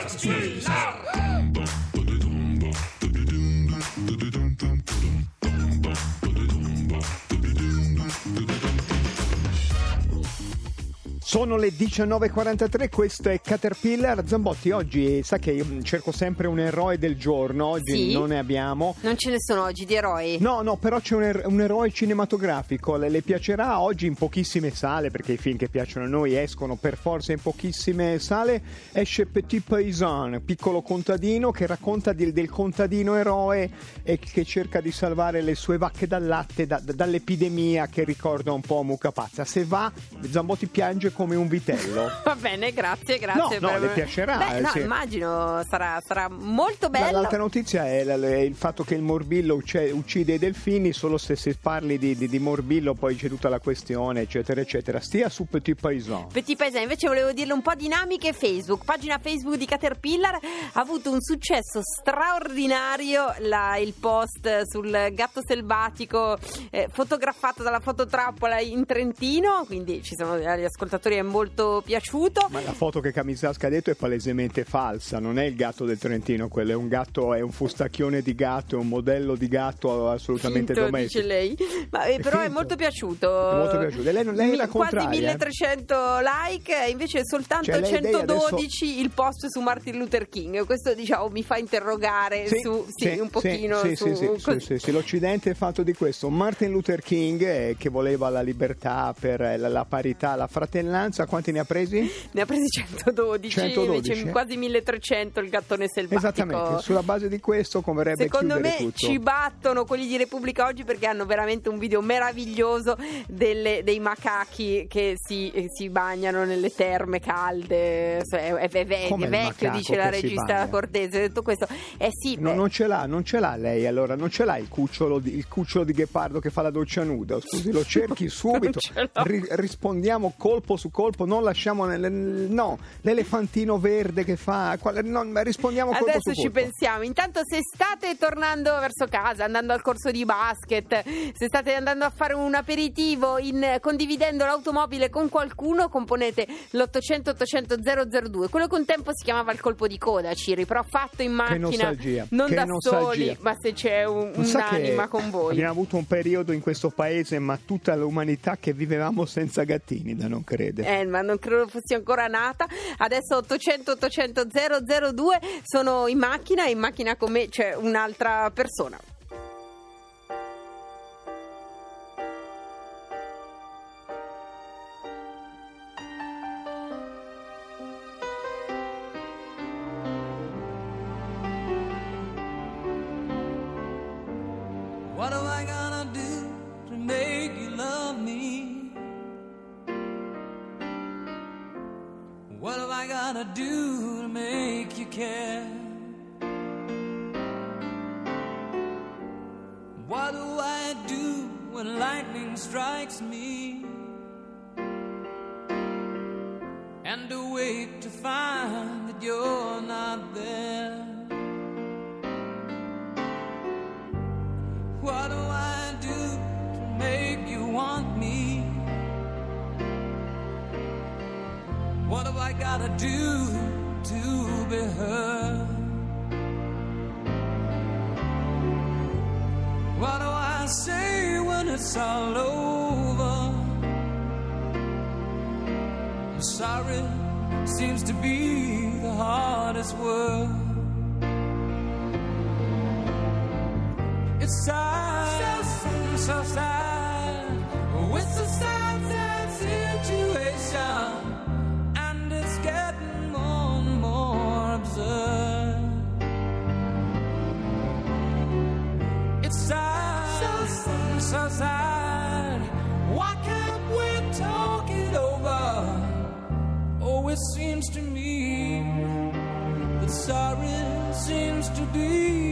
Castilla, Sono le 19.43, questo è Caterpillar. Zambotti, oggi sa che io cerco sempre un eroe del giorno, oggi Sì? non ne abbiamo. Non ce ne sono oggi di eroi. No, no, però c'è un, er- un eroe cinematografico, le, le piacerà oggi in pochissime sale, perché i film che piacciono a noi escono per forza in pochissime sale, esce Petit Paysan, piccolo contadino che racconta di- del contadino eroe e che cerca di salvare le sue vacche dal latte da- da- dall'epidemia che ricorda un po' Mucca Pazza. Se va, Zambotti piange come un vitello. Va bene, grazie, grazie. No, no, per- le piacerà, Beh, eh, no, sì. immagino sarà, sarà molto bello. L'altra notizia è la- è il fatto che il morbillo uccide i delfini, solo se si parli di, di- di morbillo poi c'è tutta la questione, eccetera, eccetera. Stia su Petit Paysan. Petit Paese, invece volevo dirle un po' dinamiche Facebook. Pagina Facebook di Caterpillar ha avuto un successo straordinario la- il post sul gatto selvatico eh, fotografato dalla fototrappola in Trentino, quindi ci sono agli ascoltatori è molto piaciuto. Ma la foto che Camisasca ha detto è palesemente falsa, non è il gatto del Trentino, quello è un gatto, è un fustacchione di gatto, è un modello di gatto assolutamente Finto, domestico. dice lei. Ma, eh, È però è finto. molto piaciuto. È molto piaciuto. E lei lei è la Mi- Quasi contraria, eh? 1300 like, invece soltanto Cioè, lei- lei 112 il post su Martin Luther King. Questo diciamo mi fa interrogare su sì, un pochino sì, su sì, sì, sì, sì, sì, l'Occidente è fatto di questo. Martin Luther King, eh, che voleva la libertà per eh, la, la parità, la fratellanza, quanti ne ha presi? Ne ha presi 112, 112, invece eh? quasi 1300 il gattone selvatico. Esattamente, sulla base di questo converrebbe Secondo me tutto. ci battono quelli di Repubblica oggi perché hanno veramente un video meraviglioso delle- dei macachi che si, eh, si bagnano nelle terme calde. Cioè, È, è- è- è il vecchio, dice la regista? Cortese. Detto questo, eh sì, No, non ce l'ha, non ce l'ha lei allora, non ce l'ha il cucciolo di, il cucciolo di ghepardo che fa la doccia nuda, scusi, lo cerchi subito, ri- rispondiamo colpo su colpo, non lasciamo, nel- no, l'elefantino verde che fa, quale- no, rispondiamo colpo Adesso ci colpo. pensiamo. Intanto, se state tornando verso casa, andando al corso di basket, se state andando a fare un aperitivo in- condividendo l'automobile con qualcuno, componete l'800 800 002. Quello che un tempo si chiamava il colpo di coda, Ciri, però fatto in macchina, nostalgia, non che da nostalgia. soli, ma se c'è un- che un'anima con voi. Abbiamo avuto un periodo in questo paese, ma tutta l'umanità che vivevamo senza gattini, da non credere. Eh, ma non credo fossi ancora nata. Adesso 800 800 002 sono in macchina e in macchina con me c'è un'altra persona. What am I gonna Gonna do to make you care? What do I do when lightning strikes me? And awake to find that you're not there. What gotta do to be heard? What do I say when it's all over? Sorry seems to be the hardest word. It's sad, so, so sad. It's a sad, sad situation, It's sad, so, sad. Why can't we talk it over? Oh, it seems to me that sorry seems to be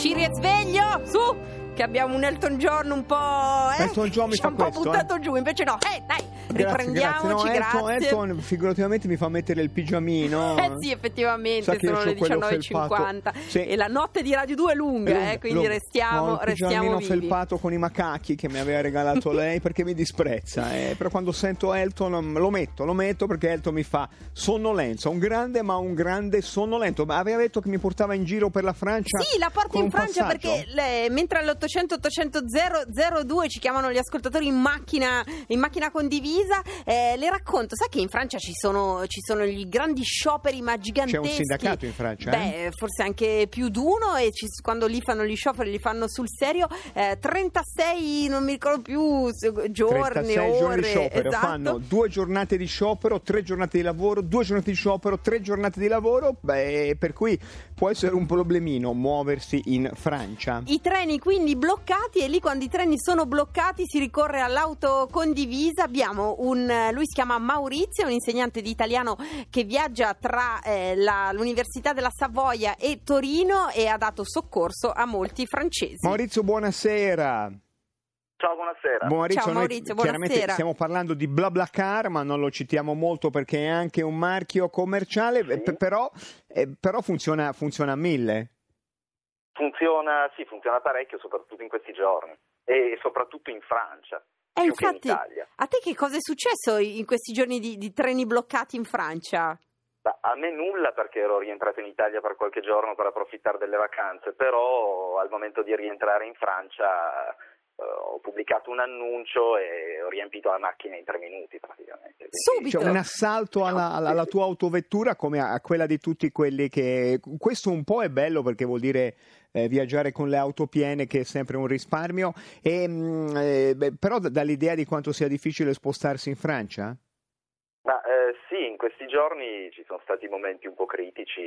Ciri è sveglio, su! Che abbiamo un Elton John un po'. Eh? Elton John mi Ci ha un po' questo, buttato eh. giù, invece no. Eh, dai, riprendiamoci, grazie. No. Elton, Elton figurativamente mi fa mettere il pigiamino. Eh sì, effettivamente, Sa sono le c'ho quello 19.50 felpato. Sì. e la notte di Radio 2 è lunga, Lunga, eh, quindi lunga. restiamo, il restiamo pigiamino vivi. felpato con i macachi che mi aveva regalato lei perché mi disprezza. eh. Però quando sento Elton mm, lo metto, lo metto perché Elton mi fa sonnolenza. Un grande, ma un grande sonnolento. Ma aveva detto che mi portava in giro per la Francia. Sì, la porti con in Francia passaggio? perché le- mentre all'800 800 002 ci chiamano gli ascoltatori in macchina, in macchina condivisa, eh, le racconto, sai che in Francia ci sono, ci sono gli grandi scioperi ma C'è giganteschi. un sindacato in Francia? eh? Beh, forse anche più di uno e ci- quando lì fanno gli scioperi li fanno sul serio. Eh, 36, non mi ricordo più, giorni, 36 ore. giorni di sciopero, esatto. fanno due giornate di sciopero, tre giornate di lavoro, due giornate di sciopero, tre giornate di lavoro, beh, per cui può essere un problemino muoversi in Francia. I treni quindi bloccati e lì quando i treni sono bloccati si ricorre all'auto condivisa. Abbiamo un, lui si chiama Maurizio, è un insegnante di italiano che viaggia tra eh, la- l'Università della Savoia e Torino e ha dato soccorso a molti francesi. Maurizio, buonasera. Ciao, buonasera. Maurizio, Ciao, noi Maurizio, chiaramente buonasera. stiamo parlando di BlaBlaCar, ma non lo citiamo molto perché è anche un marchio commerciale, Sì. eh, p- però, eh, però funziona, funziona a mille. Funziona, sì, funziona parecchio, soprattutto in questi giorni e soprattutto in Francia, E che in infatti, a te che cosa è successo in questi giorni di, di treni bloccati in Francia? Ma a me nulla perché ero rientrato in Italia per qualche giorno per approfittare delle vacanze, però al momento di rientrare in Francia eh, ho pubblicato un annuncio e ho riempito la macchina in tre minuti praticamente. Subito. C'è un assalto alla, alla- alla tua autovettura come a, a quella di tutti quelli che... Questo un po' è bello perché vuol dire eh, viaggiare con le auto piene che è sempre un risparmio, e, mm, eh, beh, però d- dall'idea di quanto sia difficile spostarsi in Francia? Ma eh, sì, in questi giorni ci sono stati momenti un po' critici.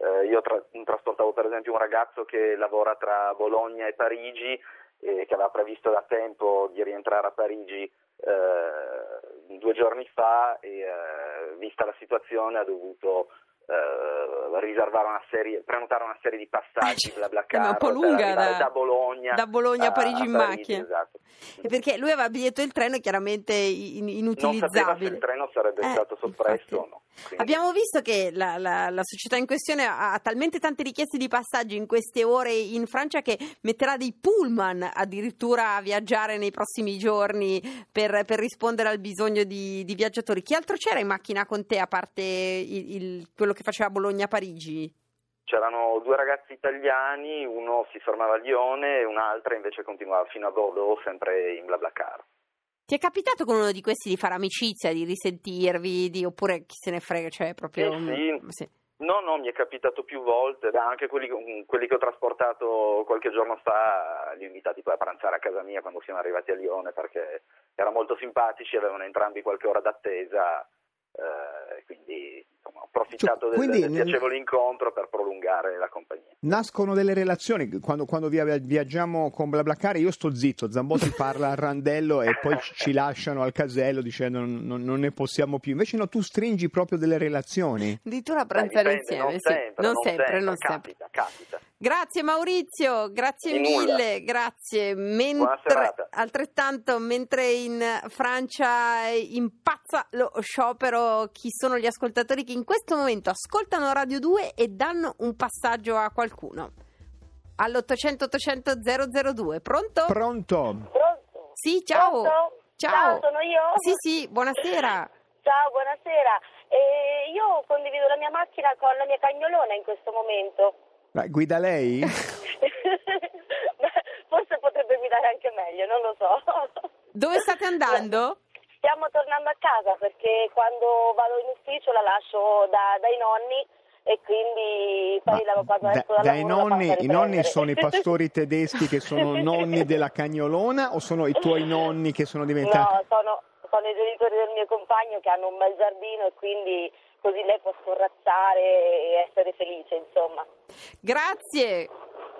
Eh, io tra- trasportavo per esempio un ragazzo che lavora tra Bologna e Parigi e che aveva previsto da tempo di rientrare a Parigi eh, due giorni fa e eh, vista la situazione ha dovuto eh, riservare una serie, prenotare una serie di passaggi bla bla Eh, è un po' lunga da- da, Bologna da Bologna a Parigi in macchina. esatto. E Perché lui aveva biglietto il treno chiaramente in- Non sapeva se inutilizzabile. il treno sarebbe Eh, stato soppresso infatti. o no. Quindi- Abbiamo visto che la, la- la società in questione ha, talmente tante richieste di passaggio in queste ore in Francia che metterà dei pullman addirittura a viaggiare nei prossimi giorni per, per rispondere al bisogno di, di viaggiatori. Chi altro c'era in macchina con te a parte il- il- quello che faceva Bologna-Parigi? C'erano due ragazzi italiani, uno si fermava a Lione e un'altra invece continuava fino a Bordeaux, sempre in BlaBlaCar. Ti è capitato con uno di questi di fare amicizia, di risentirvi, di- oppure chi se ne frega, cioè proprio... Eh sì. sì. No, no, mi è capitato più volte, anche quelli, quelli che ho trasportato qualche giorno fa li ho invitati poi a pranzare a casa mia quando siamo arrivati a Lione perché erano molto simpatici, avevano entrambi qualche ora d'attesa, eh, quindi insomma, ho approfittato Cioè, del, quindi del piacevole incontro per prolungare la compagnia. Nascono delle relazioni, quando, quando via- viaggiamo con BlaBlaCar io sto zitto, Zambotti parla al randello e poi ci ci lasciano al casello dicendo non, non- ne possiamo più, invece no, tu stringi proprio delle relazioni. Addirittura pranzare insieme, non sì. sempre, non sempre, non sempre. capita, capita. Grazie Maurizio, grazie Di nulla. mille, grazie. Mentre, altrettanto, mentre in Francia impazza lo sciopero, chi sono gli ascoltatori che in questo momento ascoltano Radio 2 e danno un passaggio a qualcuno? All'800 800 002, pronto? Pronto? Pronto? sì, ciao. Pronto? Ciao. sono io? Sì, sì, buonasera. Ciao, buonasera. Eh, io condivido la mia macchina con la mia cagnolona in questo momento. Ma guida lei? Forse potrebbe guidare anche meglio, non lo so. Dove state andando? Stiamo tornando a casa perché quando vado in ufficio la lascio da- dai nonni e quindi poi la, quando da- esco dai nonni, i nonni sono i pastori tedeschi che sono nonni della cagnolona o sono i tuoi nonni che sono diventati... No, sono, sono i genitori del mio compagno che hanno un bel giardino e quindi così lei può scorrazzare e essere felice, insomma. Grazie.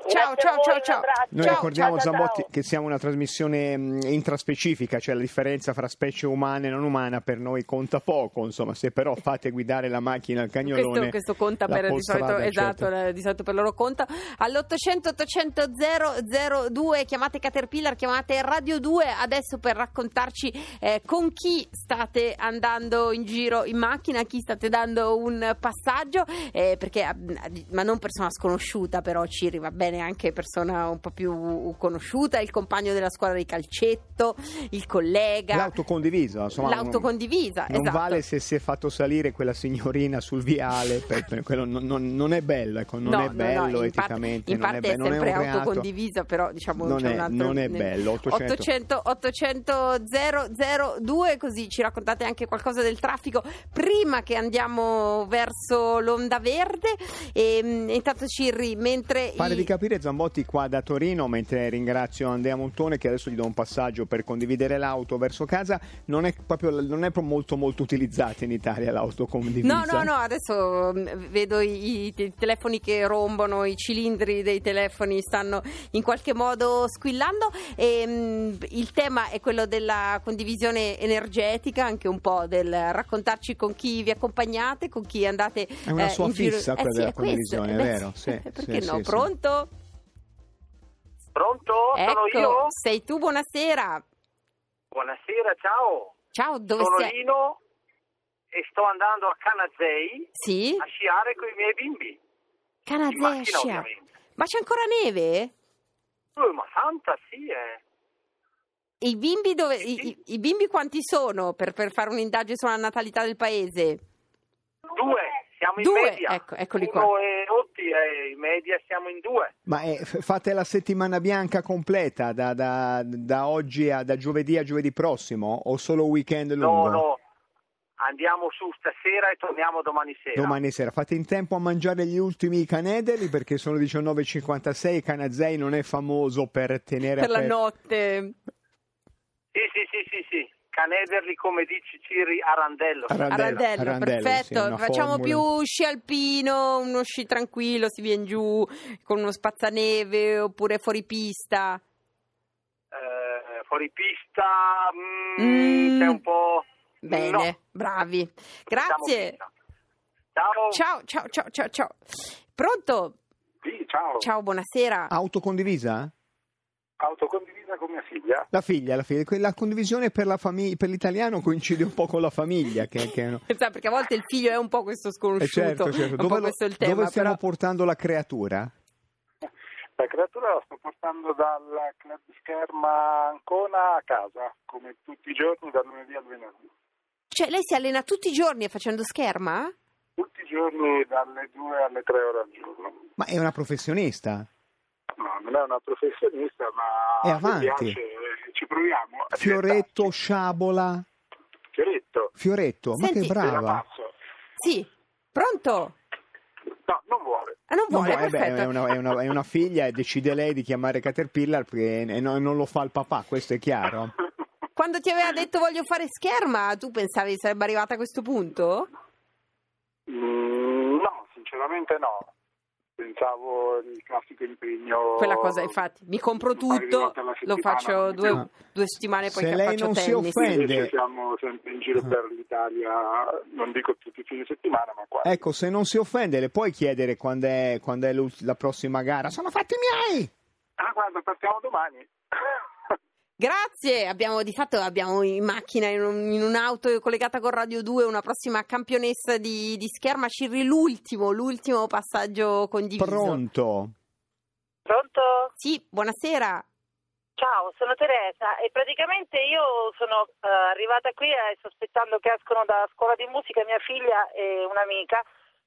Ciao, ciao, voi, ciao, ciao. Noi Ciao, ricordiamo ciao, Zambotti ciao. che siamo una trasmissione mh, intraspecifica, cioè la differenza fra specie umane e non umana per noi conta poco, insomma, se però fate guidare la macchina al cagnolone Questo, questo conta per di solito, polstrada, esatto, certo. di solito per loro conta. All'800 800 002 chiamate Caterpillar, chiamate Radio 2 adesso per raccontarci eh, con chi state andando in giro in macchina, a chi state dando un passaggio, eh, perché ma non persona sconosciuta, però Ciri va bene anche persona un po' più conosciuta, il compagno della scuola di calcetto, il collega, L'auto condivisa, insomma, l'auto condivisa, non esatto. vale se si è fatto salire quella signorina sul viale, per, per quello non, non- non è bello, ecco, non No, è no, bello no, in eticamente, parte, in non, parte è, è, be- è sempre reato. autocondivisa, però diciamo Non è- altro non è bello, 800. 800 800 002 così ci raccontate anche qualcosa del traffico prima che andiamo verso l'onda verde e mm, intanto Cirri mentre Pare i- di capire Zambotti qua da Torino, mentre ringrazio Andrea Montone che adesso gli do un passaggio per condividere l'auto verso casa, non è proprio non è proprio molto molto utilizzata in Italia l'auto condivisa. No, no, no, adesso mm, vedo i, i te- telefoni che rombono, i cilindri dei telefoni stanno in qualche modo squillando e mm, il tema è quello della condivisione energetica, anche un po' del raccontarci con chi vi accompagnate, con chi andate È una eh, sua in giro. fissa Eh quella sì, della questo, condivisione, eh, è beh, vero? sì, perché sì, no? sì. Pronto? Pronto? Sono Ecco, io? sei tu, buonasera. Buonasera, ciao. Ciao, dove Sono sei? Lino e sto andando a Canazei Sì? a sciare con i miei bimbi. Canazescia. macchina, ovviamente. Ma c'è ancora neve? Oh, ma santa, sì, eh. I bimbi, dove, i, i- i bimbi quanti sono per, per fare un'indagine sulla natalità del paese? Siamo in Due, media. ecco, eccoli qua. Uno e Otti e in media siamo in due. Ma eh, fate la settimana bianca completa da, da- da oggi a da giovedì a giovedì prossimo o solo weekend lungo? No, no. Andiamo su stasera e torniamo domani sera. Domani sera fate in tempo a mangiare gli ultimi canederi perché sono 19.56 Canazei non è famoso per tenere Per la aperto- notte. Sì, sì, sì, sì, sì. Canederli, come dici Ciri, Arandello. Arandello. Arandello, Arandello, perfetto. sì, Facciamo formula. più sci alpino, uno sci tranquillo, si viene giù con uno spazzaneve oppure fuori pista. Eh, fuori pista, mm, Mm. un po'... Bene, No. bravi. Grazie. Ciao. Ciao, ciao, ciao, ciao, ciao. Pronto? Sì, ciao. Ciao, buonasera. Auto condivisa? Auto condivisa con mia figlia. La figlia, la figlia. La condivisione per, la famiglia, per l'italiano coincide un po' con la famiglia. Che, che Sa, Perché a volte il figlio è un po' questo Eh, sconosciuto. certo, certo. Un Dove, lo- questo il tema. dove stiamo però- portando la creatura? La creatura la sto portando dal club di scherma Ancona a casa, come tutti i giorni, dal lunedì al venerdì. Cioè, lei si allena tutti i giorni facendo scherma? Tutti i giorni dalle 2 alle 3 ore al giorno. Ma è una professionista. No, non è una professionista, ma È avanti. mi piace, eh, ci proviamo. Fioretto, diventarsci. sciabola. Fioretto, Fioretto, ma Senti- che brava. Sì. Pronto? No, non vuole. Ah, non Non vuole, vuole, eh beh, è, una, è una- è una figlia e decide lei di chiamare Caterpillar perché e no- non lo fa il papà, questo è chiaro. Quando ti aveva detto voglio fare scherma, tu pensavi sarebbe arrivata a questo punto? Mm, no, sinceramente no. Pensavo il classico impegno. Quella cosa, infatti, mi compro tutto, lo faccio due, No. due settimane poi Se che lei faccio non si tennis. offende- Invece siamo sempre in giro per l'Italia, non dico tutti i fini settimana, ma quasi. Ecco, se non si offende, le puoi chiedere quando è, quando è la prossima gara? Sono fatti miei! Ah, guarda, partiamo domani. Grazie, abbiamo di fatto abbiamo in macchina, in, un- in un'auto collegata con Radio 2, una prossima campionessa di, di scherma, Cirri, l'ultimo, l'ultimo passaggio condiviso. Pronto? Pronto? Sì, buonasera. Ciao, sono Teresa e praticamente io sono eh, arrivata qui eh, sospettando che escono da scuola di musica mia figlia e un'amica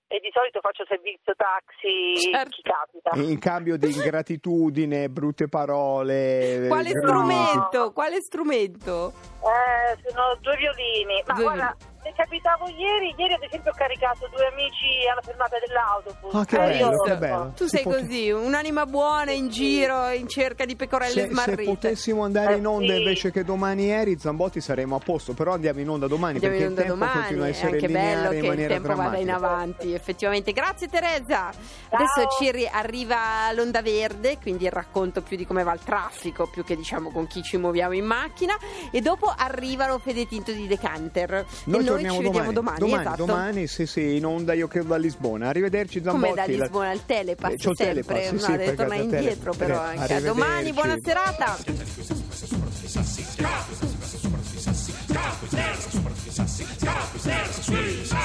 e di solito faccio servizio taxi Certo. chi capita. In cambio di ingratitudine, brutte parole. Quale eh, strumento? Quale strumento? Eh, sono due violini. Ma Due guarda, se capitavo ieri, ieri ad esempio ho caricato due amici alla fermata dell'autobus. Ah, che Eh, bello, che bello. Tu Si sei pot- così, un'anima buona in giro in cerca di pecorelle Se, se smarrite. potessimo andare in Eh, onda sì. invece che domani eri, Zambotti saremo a posto, però andiamo in onda domani Andiamo in perché il onda tempo domani, continua a è essere anche bello in che il tempo vada in drammatica. avanti, effettivamente. Grazie Teresa. Adesso ci arriva l'onda verde, quindi il racconto più di come va il traffico, più che diciamo con chi ci muoviamo in macchina. E dopo arrivano Fede Tinto di Decanter. Noi noi torniamo ci vediamo domani, domani, esatto. domani, sì, sì, in onda io credo da Lisbona. Arrivederci Come Zambotti. da La- Lisbona al Telepass, Eh, c'ho il sempre, Telepass, sì, no, sì, deve tornare da tele- indietro però anche. A domani, buona serata. Squeeze.